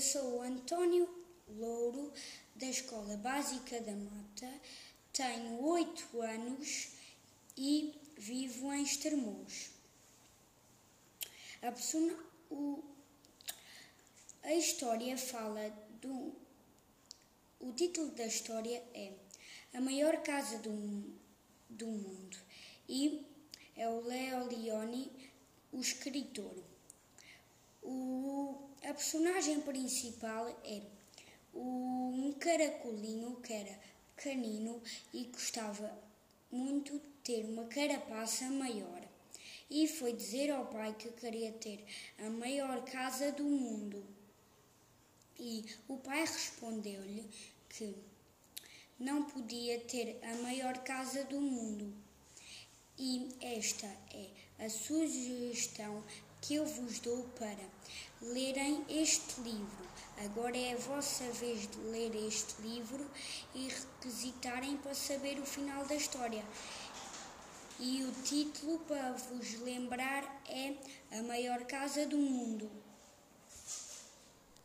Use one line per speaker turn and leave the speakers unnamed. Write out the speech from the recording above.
Eu sou o António Louro, da Escola Básica da Mata, tenho oito anos e vivo em Estremoz. A, persona, o, a história fala do. O título da história é A Maior Casa do, do Mundo e é o Leo Leone, o escritor. Personagem principal é um caracolinho que era pequenino e gostava muito de ter uma carapaça maior. E foi dizer ao pai que queria ter a maior casa do mundo. E o pai respondeu-lhe que não podia ter a maior casa do mundo. E esta é a sugestão que eu vos dou para lerem este livro. Agora é a vossa vez de ler este livro e requisitarem para saber o final da história. E o título, para vos lembrar, é A Maior Casa do Mundo.